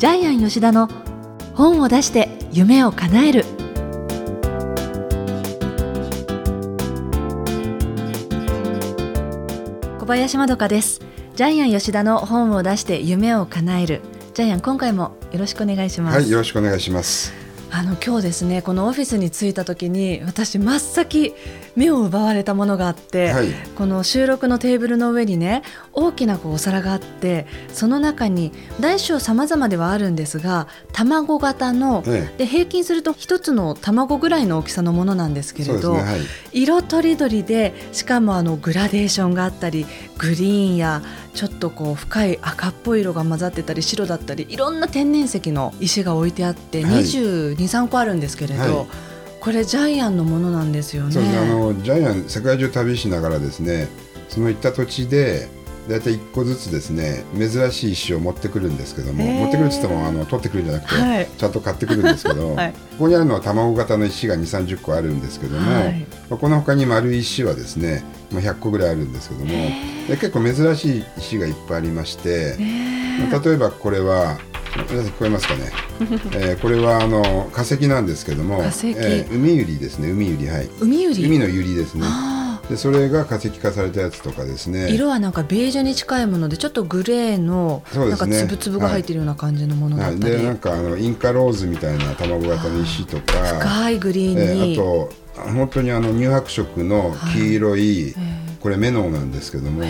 ジャイアン吉田の本を出して夢を叶える。小林まどかです。ジャイアン吉田の本を出して夢を叶える。ジャイアン今回もよろしくお願いします。はいよろしくお願いします。あの今日ですねこのオフィスに着いた時に私真っ先目を奪われたものがあって、はい、この収録のテーブルの上にね大きなこうお皿があってその中に大小さまざまではあるんですが卵型の、ええ、で平均すると1つの卵ぐらいの大きさのものなんですけれど、ねはい、色とりどりでしかもあのグラデーションがあったりグリーンやちょっとこう深い赤っぽい色が混ざってたり白だったりいろんな天然石の石が置いてあって、はい、2 2 3個あるんですけれど。これジャイアンのものなんですよね。そうですあのジャイアン世界中旅しながらですねその行った土地で大体1個ずつですね珍しい石を持ってくるんですけども、持ってくるっつってもあの取ってくるんじゃなくて、はい、ちゃんと買ってくるんですけど、はい、ここにあるのは卵型の石が2 3 0個あるんですけども、はい、この他に丸い石はですね、まあ、100個ぐらいあるんですけどもで結構珍しい石がいっぱいありまして例えばこれは皆さん聞こえますかね、えー、これはあの化石なんですけども、えー、海ユリですね海ユリはい。海海のユリですねでそれが化石化されたやつとかですね。色はなんかベージュに近いものでちょっっとグレーのなんかつぶつぶが入ってるような感じのものだったり、はい。はい、でなんかあのインカローズみたいな卵型の石とか。深いグリーンに、えー、あと本当にあの乳白色の黄色い、はいこれメノウなんですけども、メ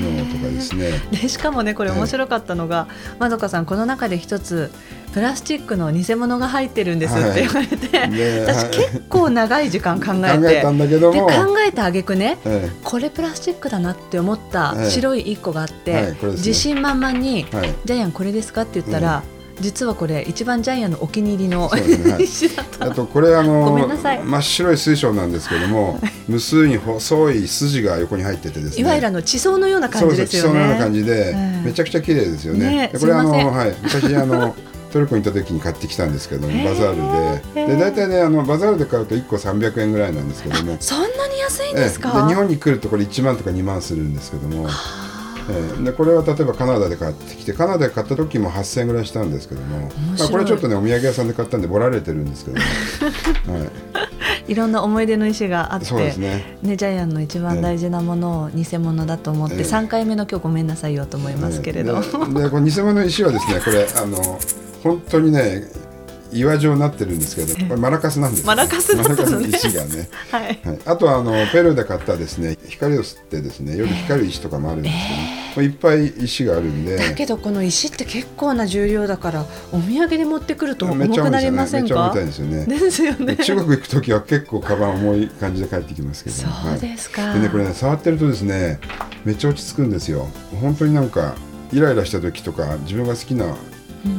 ノウとかですね。でしかもねこれ面白かったのが、まどかさんこの中で一つプラスチックの偽物が入ってるんですって言われて、はい、私結構長い時間考えて考えたんだけども考えた挙句ね、ええ、これプラスチックだなって思った白い一個があって、はいね、自信満々に、ジャイアンこれですか?」って言ったら、実はこれ一番ジャイアンのお気に入りの、ね。はい、石だった。あとこれあの真っ白い水晶なんですけども無数に細い筋が横に入っててですね。いわゆるあの地層のような感じですよね。地層のような感じで、めちゃくちゃ綺麗ですよね、ね、これあのはい。昔あのトルコに行った時に買ってきたんですけどもバザールで。で大体ねあのバザールで買うと1個300円ぐらいなんですけども。そんなに安いんですか？で日本に来るとこれ1万とか2万するんですけどもえー、でこれは例えばカナダで買ってきてカナダで買った時も8000円ぐらいしたんですけども、まあ、これちょっとねお土産屋さんで買ったんでぼられてるんですけども、はい、いろんな思い出の石があってそうですね。ねジャイアンの一番大事なものを偽物だと思って、えー、3回目の今日ごめんなさいよと思いますけれど、えー、ででこの偽物の石はですねこれあの本当にね岩状になってるんですけど、これマラカスなんです、マラカスマラカスの石がね。はい。はい、あとはあのペルーで買ったですね、光を吸ってですね、夜光る石とかもあるんですけど、えー、いっぱい石があるんで。だけどこの石って結構な重量だから、お土産で持ってくると重くなりませんか？めっちゃ重たいですよね。ですよね。中国行く時は結構カバン重い感じで帰ってきますけど。そうですか。はい、でねこれね触ってるとですね、めっちゃ落ち着くんですよ。本当になんかイライラした時とか自分が好きな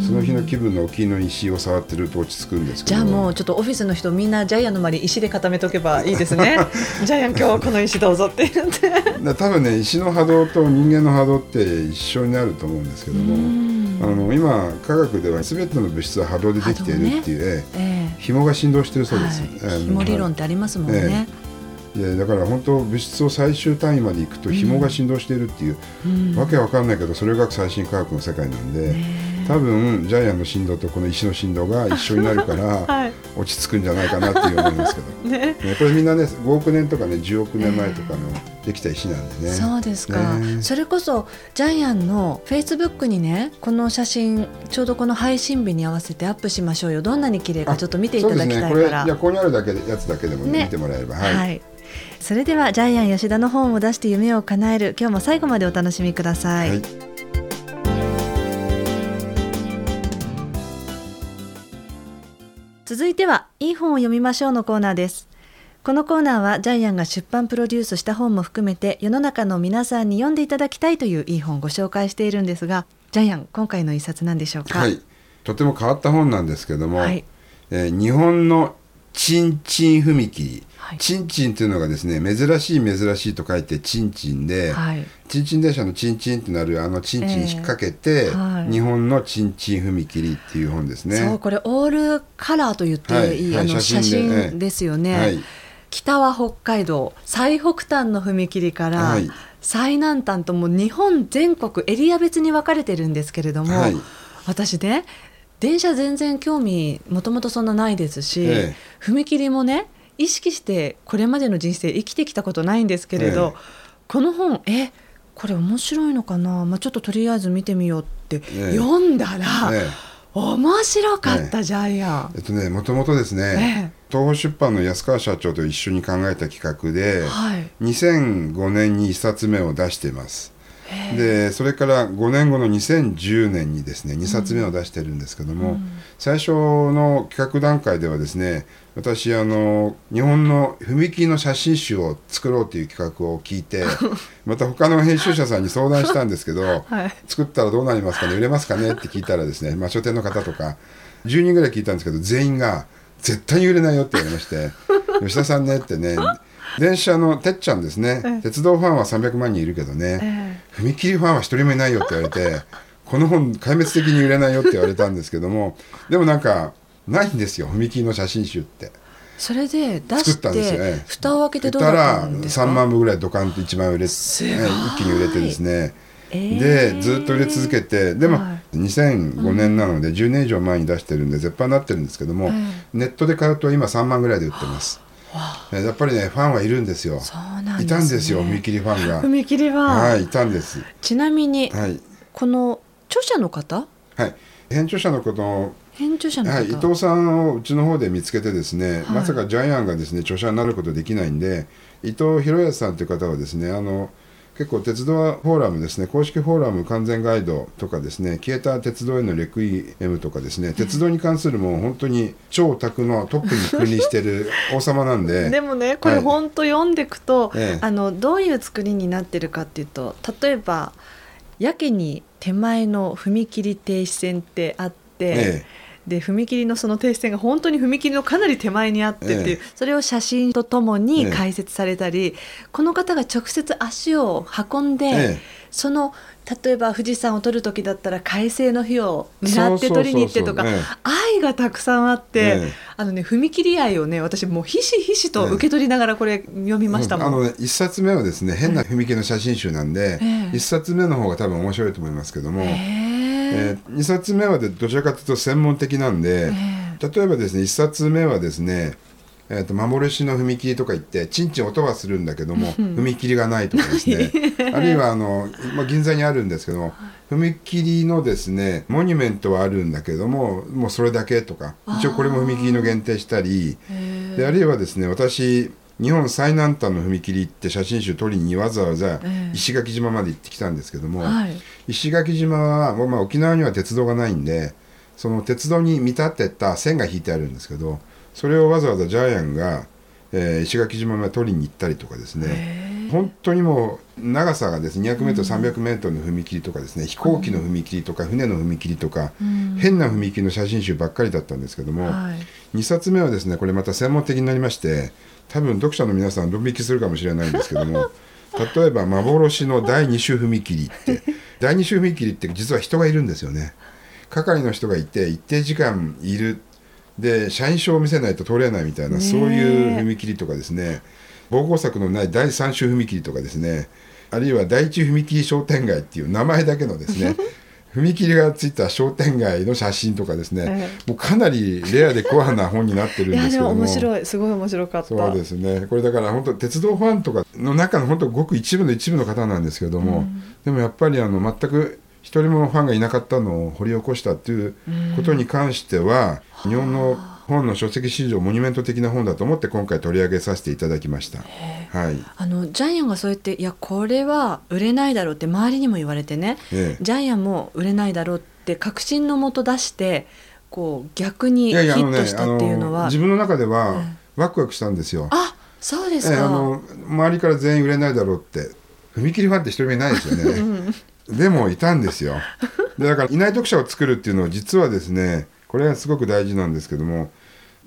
その日の気分のお気に入りの石を触ってると落ち着くんですじゃあもうちょっとオフィスの人みんなジャイアンの周り石で固めとけばいいですね。ジャイアン今日この石どうぞって。言って多分ね石の波動と人間の波動って一緒になると思うんですけどもあの今科学では全ての物質は波動でできているっていう、ねえ。ー、紐が振動してるそうです、はい、紐理論ってありますもんね、えーでだから本当物質を最終単位までいくと紐が振動しているっていう、うん、わけわかんないけどそれが最新科学の世界なんで、多分ジャイアンの振動とこの石の振動が一緒になるから、はい、落ち着くんじゃないかなっていう思いますけど、ね、ね、これみんなね5億年とかね10億年前とかのできた石なんでね、そうですか、ね、それこそジャイアンのフェイスブックにねこの写真ちょうどこの配信日に合わせてアップしましょうよ。どんなに綺麗かちょっと見ていただきたいから、ね、これじゃここにあるだけやつだけでも、ね、見てもらえれば。はい、はいそれではジャイアン吉田の本を出して夢を叶える。今日も最後までお楽しみください、はい、続いてはいい本を読みましょうのコーナーです。このコーナーはジャイアンが出版プロデュースした本も含めて世の中の皆さんに読んでいただきたいといういい本をご紹介しているんですがジャイアン今回の一冊何でしょうか？はい。とても変わった本なんですけども、はい、えー、日本のちんちん踏切ちんちんというのがですね珍しい珍しいと書いてちんちんで、はい、ちんちん電車のちんちんってなるあのちんちんに引っ掛けて、えーはい、日本のちんちん踏切っていう本ですね。そうこれオールカラーと言っていい、はい、あの写真ですよね、北は北海道最北端の踏切から、最南端とも日本全国エリア別に分かれてるんですけれども、私ね電車全然興味もともとそんなないですし、ええ、踏切もね意識してこれまでの人生生きてきたことないんですけれど、え、この本えこれ面白いのかな、まあ、ちょっととりあえず見てみようって読んだら、面白かった、ジャイアン。え。っとねもともとですね、東宝出版の安川社長と一緒に考えた企画で、はい、2005年に1冊目を出しています。でそれから5年後の2010年にですね2冊目を出してるんですけども、うん、最初の企画段階ではですね私あの日本の踏切の写真集を作ろうという企画を聞いて また他の編集者さんに相談したんですけど、はい、作ったらどうなりますかね売れますかねって聞いたらですね、まあ、書店の方とか10人ぐらい聞いたんですけど全員が絶対に売れないよって言われまして 吉田さんねってね電車のてっちゃんですね、鉄道ファンは300万人いるけどね、踏切ファンは一人もいないよって言われて この本壊滅的に売れないよって言われたんですけども でもなんかないんですよ踏切の写真集って。それで出してね、蓋を開けてどうだったんですか？3万部ぐらいドカンと一番売れ、ね、一気に売れてですね、えー、でずっと売れ続けてでも、はい、2005年なので10年以上前に出してるんで絶版になってるんですけども、ネットで買うと今3万ぐらいで売ってます。やっぱりねファンはいるんですよ。そうなん、ね、いたんですよ踏切ファンが。踏切ファン。はい、いたんです。ちなみに、はい、この著者の方？はい、編著者のこと編著者の方、はい、伊藤さんをうちの方で見つけてですね、はい、まさかジャイアンがですね著者になることできないんで伊藤博康さんという方はですねあの結構鉄道フォーラムですね公式フォーラム完全ガイドとかですね消えた鉄道へのレクイエムとかですね鉄道に関するもう本当に超オタクのトップに君臨してる 王様なんででもねこれ本当読んでいくと、はい、あのどういう作りになってるかっていうと例えばやけに手前の踏切停止線ってあって、ええで踏切のその停止線が本当に踏切のかなり手前にあってっていう、ええ、それを写真とともに解説されたり、え、この方が直接足を運んで、その例えば富士山を撮る時だったら快晴の日を狙って撮りに行ってとか愛がたくさんあって、あのね踏切愛をね私もうひしひしと受け取りながらこれ読みましたもん、あのね一冊目はですね変な踏切の写真集なんで一、冊目の方が多分面白いと思いますけども。えー、2冊目はでどちらかというと専門的なんで、例えばですね1冊目はですねえーと、幻の踏切とか言ってちんちん音はするんだけども踏切がないとかですね。あるいはあの、まあ、銀座にあるんですけども踏切のですねモニュメントはあるんだけどももうそれだけとか一応これも踏切の限定したりであるいはですね私日本最南端の踏切って写真集撮りにわざわざ石垣島まで行ってきたんですけども、はい、石垣島は、まあ、沖縄には鉄道がないんでその鉄道に見立てた線が引いてあるんですけどそれをわざわざジャイアンが、えー、石垣島まで取りに行ったりとかですね。本当にもう長さがですね 200m、300m の踏切とかですね飛行機の踏切とか船の踏切とか、うん、変な踏切の写真集ばっかりだったんですけども、はい、2冊目はですねこれまた専門的になりまして多分読者の皆さんドン引きするかもしれないんですけども 例えば幻の第2種踏切って第2種踏切って実は人がいるんですよね。係の人がいて一定時間いる。で社員証を見せないと通れないみたいな、そういう踏切とかですね。防護柵のない第3種踏切とかですね。あるいは第一踏切商店街っていう名前だけのですね 踏切がついた商店街の写真とかですね、ええ、もうかなりレアでコアな本になってるんですけども。面白いすごい面白かった。そうですね。これだから本当鉄道ファンとかの中の本当ごく一部の一部の方なんですけども、うん、でもやっぱりあの全く一人もファンがいなかったのを掘り起こしたっていうことに関しては、うん、日本の本の書籍史上モニュメント的な本だと思って今回取り上げさせていただきました。はい、あのジャイアンがそうやっていやこれは売れないだろうって周りにも言われてね、ええ、ジャイアンも売れないだろうって確信のもと出してこう逆にヒットしたっていうのは、ね、自分の中ではワクワクしたんですよ。あそうですか、え、あの周りから全員売れないだろうって踏切ファンって一人もいないですよね。でもいたんですよ。でだからいない読者を作るっていうのは実はですねこれはすごく大事なんですけども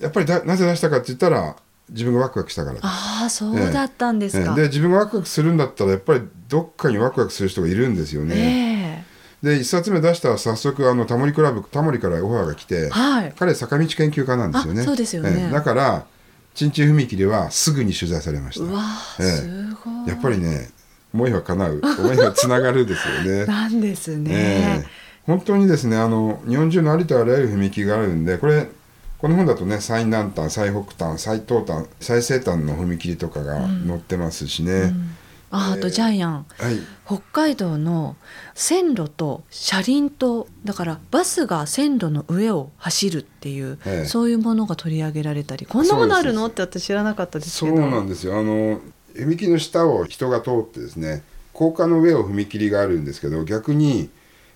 やっぱりだなぜ出したかって言ったら自分がワクワクしたから。ああそうだったんですか、ええ、で自分がワクワクするんだったらやっぱりどっかにワクワクする人がいるんですよね。えー、で1冊目出したら早速あのタモリクラブタモリからオファーが来て、はい、彼坂道研究家なんですよね。そうですよね、だからちんちん踏切はすぐに取材されました。わえー、やっぱりね思いは叶う。思いはつながるですよね。なんですね。本当にですねあの日本中のありとあらゆる踏切があるんでこれこの本だとね最南端最北端最東端最西端の踏切とかが載ってますしね。うん。うんああとジャイアン、はい、北海道の線路と車輪とだからバスが線路の上を走るっていう、ええ、そういうものが取り上げられたりこんなものあるの？って私知らなかったですけど。そうなんですよ。あの踏切の下を人が通ってですね高架の上を踏切があるんですけど逆に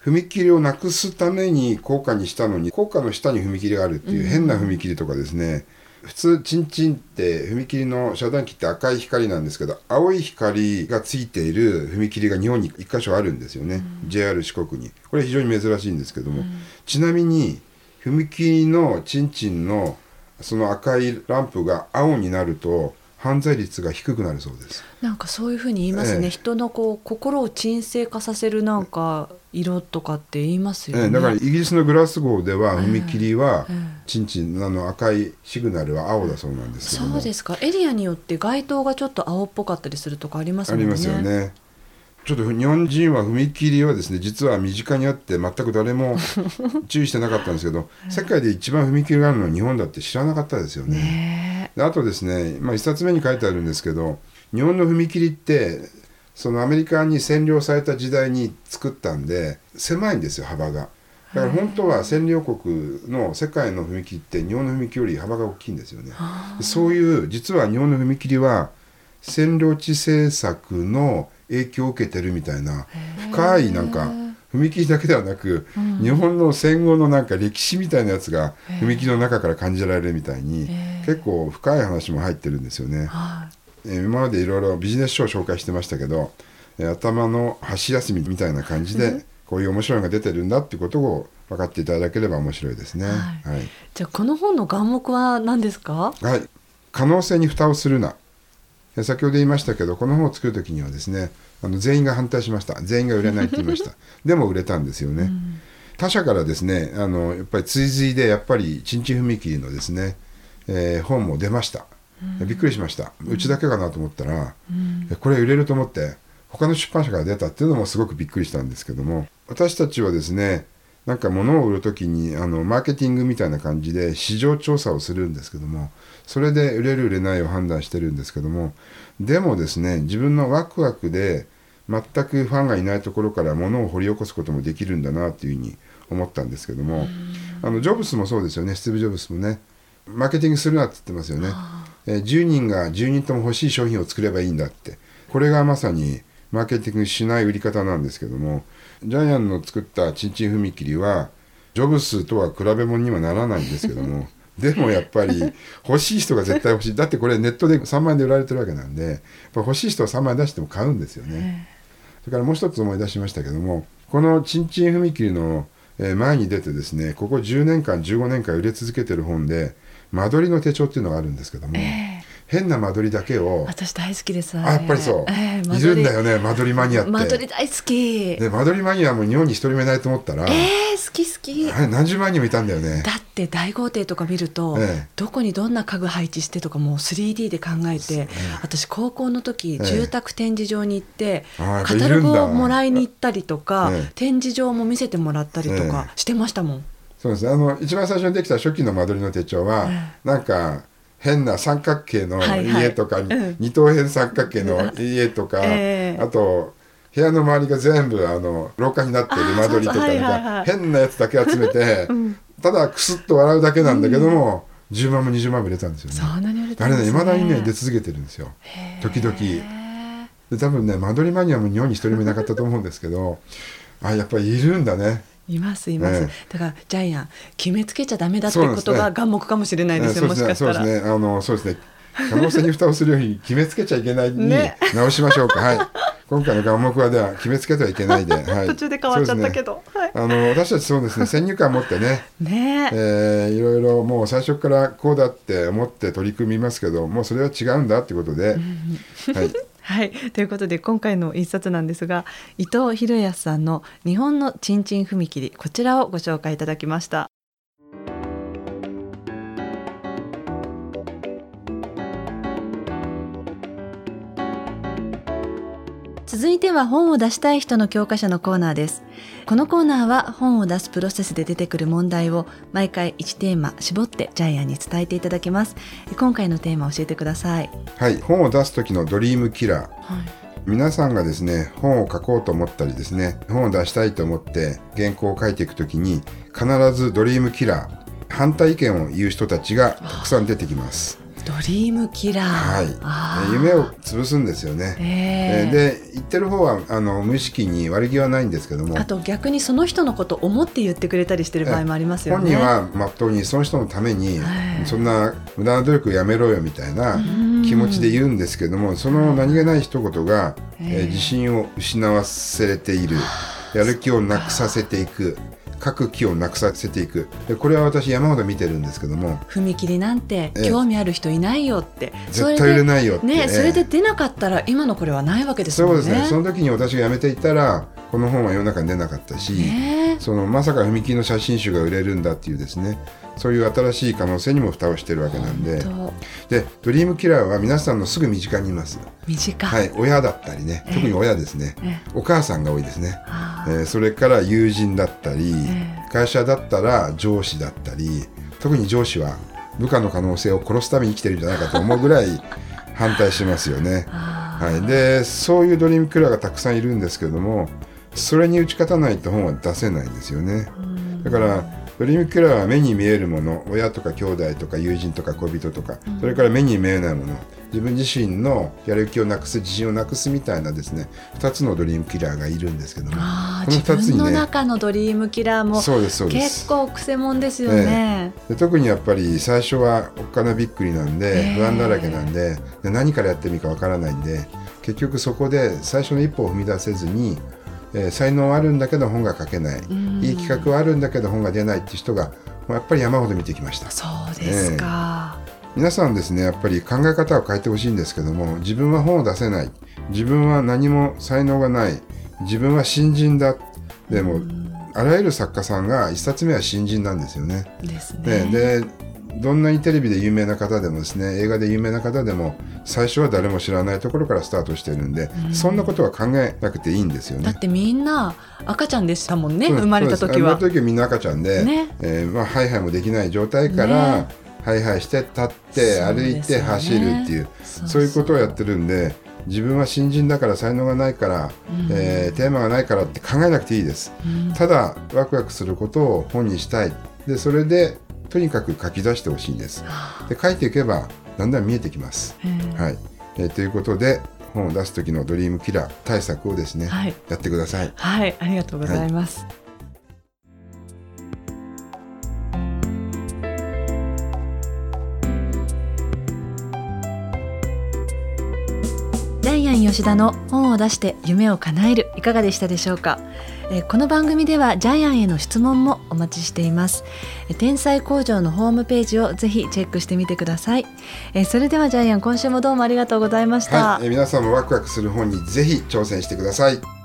踏切をなくすために高架にしたのに高架の下に踏切があるっていう変な踏切とかですね、うん、普通チンチンって踏切の遮断機って赤い光なんですけど青い光がついている踏切が日本に1箇所あるんですよね、うん、JR 四国に。これ非常に珍しいんですけども、うん、ちなみに踏切のチンチンのその赤いランプが青になると犯罪率が低くなるそうです。なんかそういうふうに言いますね、ええ、人のこう心を沈静化させるなんか色とかって言いますよね、え、だからイギリスのグラスゴーでは踏切はちんちんあの赤いシグナルは青だそうなんですけどそうですか。エリアによって街灯がちょっと青っぽかったりするとかありますもんね。ありますよねちょっと日本人は踏切はですね実は身近にあって全く誰も 注意してなかったんですけど世界で一番踏切があるのは日本だって知らなかったですよね。ねあとですね、まあ、一冊目に書いてあるんですけど日本の踏切ってそのアメリカに占領された時代に作ったんで狭いんですよ幅が。だから本当は占領国の世界の踏切って日本の踏切より幅が大きいんですよね。そういう実は日本の踏切は占領地政策の影響を受けてるみたいな深いなんか踏切だけではなく、うん、日本の戦後のなんか歴史みたいなやつが踏切の中から感じられるみたいに結構深い話も入ってるんですよね。え今までいろいろビジネス書を紹介してましたけど頭の箸休みみたいな感じでこういう面白いのが出てるんだっていうことを分かっていただければ面白いですね。はい、はい、じゃあこの本の眼目は何ですか？はい。可能性に蓋をするな先ほど言いましたけどこの本を作る時にはですねあの全員が反対しました。全員が売れないって言いました。でも売れたんですよね、うん、他社からですねあのやっぱり追随でやっぱりちんちん踏切のですね、えー、本も出ました、うん、びっくりしました。うちだけかなと思ったら、うん、これ売れると思って他の出版社から出たっていうのもすごくびっくりしたんですけども私たちはですねなんか物を売る時にあのマーケティングみたいな感じで市場調査をするんですけどもそれで売れる売れないを判断してるんですけどもでもですね自分のワクワクで全くファンがいないところから物を掘り起こすこともできるんだなっていうふうに思ったんですけどもあのジョブスもそうですよねスティーブ・ジョブスもねマーケティングするなって言ってますよね、えー、10人が10人とも欲しい商品を作ればいいんだって。これがまさにマーケティングしない売り方なんですけどもジャイアンの作ったちんちん踏切はジョブスとは比べ物にはならないんですけどもでもやっぱり欲しい人が絶対欲しい。だってこれネットで3万円で売られてるわけなんでやっぱ欲しい人は3万円出しても買うんですよね。それからもう一つ思い出しましたけどもこのちんちん踏切の前に出てですねここ10年間15年間売れ続けてる本で間取りの手帳っていうのがあるんですけども、えー変な間取りだけを私大好きですあやっぱりそう、えー、いるんだよね間取りマニアって。間取り大好き。で間取りマニアも日本に一人もいないと思ったらえー、好き好き。あれ何十万人もいたんだよね。だって大豪邸とか見ると、えどこにどんな家具配置してとかもう 3D で考えて、私高校の時、住宅展示場に行ってカタログをもらいに行ったりとか、展示場も見せてもらったりとかしてましたもん、そうです。あの一番最初にできた初期の間取りの手帳は、なんか変な三角形の家とか、はい。はいうん、二等辺三角形の家とか、えー、あと部屋の周りが全部あの廊下になってる間取りとかなんか変なやつだけ集めて、うん、ただクスッと笑うだけなんだけども、うん、10万も20万も売れたんですよね。あれねいまだにね出続けてるんですよ。時々。で多分ね間取りマニアも日本に一人もいなかったと思うんですけどあやっぱりいるんだね。いますいます、だからジャイアン決めつけちゃダメだってことが眼目かもしれないですね、もしかしたら。そうですね。あのそうですね。可能性に蓋をするように決めつけちゃいけないに 直しましょうか、はい。今回の眼目はでは決めつけてはいけないで、はい、途中で変わっちゃったけど、ね。はい、あの私たちそうですね。先入観持ってね。ね、えー、いろいろもう最初からこうだって思って取り組みますけどもうそれは違うんだっていうことで、はいはい、ということで今回の一冊なんですが伊藤博康さんの「日本のちんちん踏切」こちらをご紹介いただきました。続続いては本を出したい人の教科書のコーナーです。このコーナーは本を出すプロセスで出てくる問題を毎回1テーマ絞ってジャイアンに伝えていただきます。今回のテーマ教えてください。はい本を出す時のドリームキラー、はい。皆さんがですね本を書こうと思ったりですね本を出したいと思って原稿を書いていくときに必ずドリームキラー反対意見を言う人たちがたくさん出てきます。ドリームキラー、はい、夢を潰すんですよね、えー、で言ってる方はあの無意識に悪気はないんですけども。あと逆にその人のことを思って言ってくれたりしてる場合もありますよね。本人はまっとうにその人のために、そんな無駄な努力やめろよみたいな気持ちで言うんですけどもその何気ない一言が、えー、自信を失わせているやる気をなくさせていく。書く気をなくさせていく。これは私山ほど見てるんですけども。踏切なんて興味ある人いないよって。絶対売れないよって。ねそれで出なかったら今のこれはないわけですもんね。そうです。ねその時に私が辞めていたらこの本は世の中に出なかったし、そのまさか踏切の写真集が売れるんだっていうですねそういう新しい可能性にも蓋をしてるわけなんで。でドリームキラーは皆さんのすぐ身近にいます。身近。はい親だったりね特に親ですね、えー、お母さんが多いですね、えー、それから友人だったり、えー、会社だったら上司だったり特に上司は部下の可能性を殺すために生きてるんじゃないかと思うぐらい 反対しますよね。はい、でそういうドリームキラーがたくさんいるんですけどもそれに打ち勝たないと本は出せないんですよね。だからドリームキラーは目に見えるもの親とか兄弟とか友人とか恋人とか、それから目に見えないもの。自分自身のやる気をなくす自信をなくすみたいなですね2つのドリームキラーがいるんですけどもこの2つに、ね、の中のドリームキラーもそうですそうです。結構くせ者ですよね、で特にやっぱり最初はおっかなびっくりなんで、不安だらけなんでで何からやってみるかわからないんで結局そこで最初の一歩を踏み出せずにえー、才能はあるんだけど本が書けない。いい企画はあるんだけど本が出ないっていう人がやっぱり山ほど見てきました。そうですか、えー、皆さんですねやっぱり考え方を変えてほしいんですけども自分は本を出せない。自分は何も才能がない。自分は新人だ。でもあらゆる作家さんが一冊目は新人なんですよね。ですね。でどんなにテレビで有名な方でもですね映画で有名な方でも最初は誰も知らないところからスタートしてるんで、うん、そんなことは考えなくていいんですよね。だってみんな赤ちゃんでしたもんね生まれた時は。生まれた時はみんな赤ちゃんで、ね。えーまあ、ハイハイもできない状態から、ね、ハイハイして立って歩いて走るっていう。そういうことをやってるんで自分は新人だから才能がないから、うん、えー、テーマがないからって考えなくていいです、うん、ただワクワクすることを本にしたいでそれでとにかく書き出してほしいんです。で書いていけばだんだん見えてきます。はいえー、ということで本を出す時のドリームキラー対策をですね、はい、やってください。はい、ありがとうございます。はいジャイアン吉田の本を出して夢を叶えるいかがでしたでしょうか？えこの番組ではジャイアンへの質問もお待ちしています。天才工場のホームページをぜひチェックしてみてください。えそれではジャイアン今週もどうもありがとうございました、はい、え皆さんもワクワクする本にぜひ挑戦してください。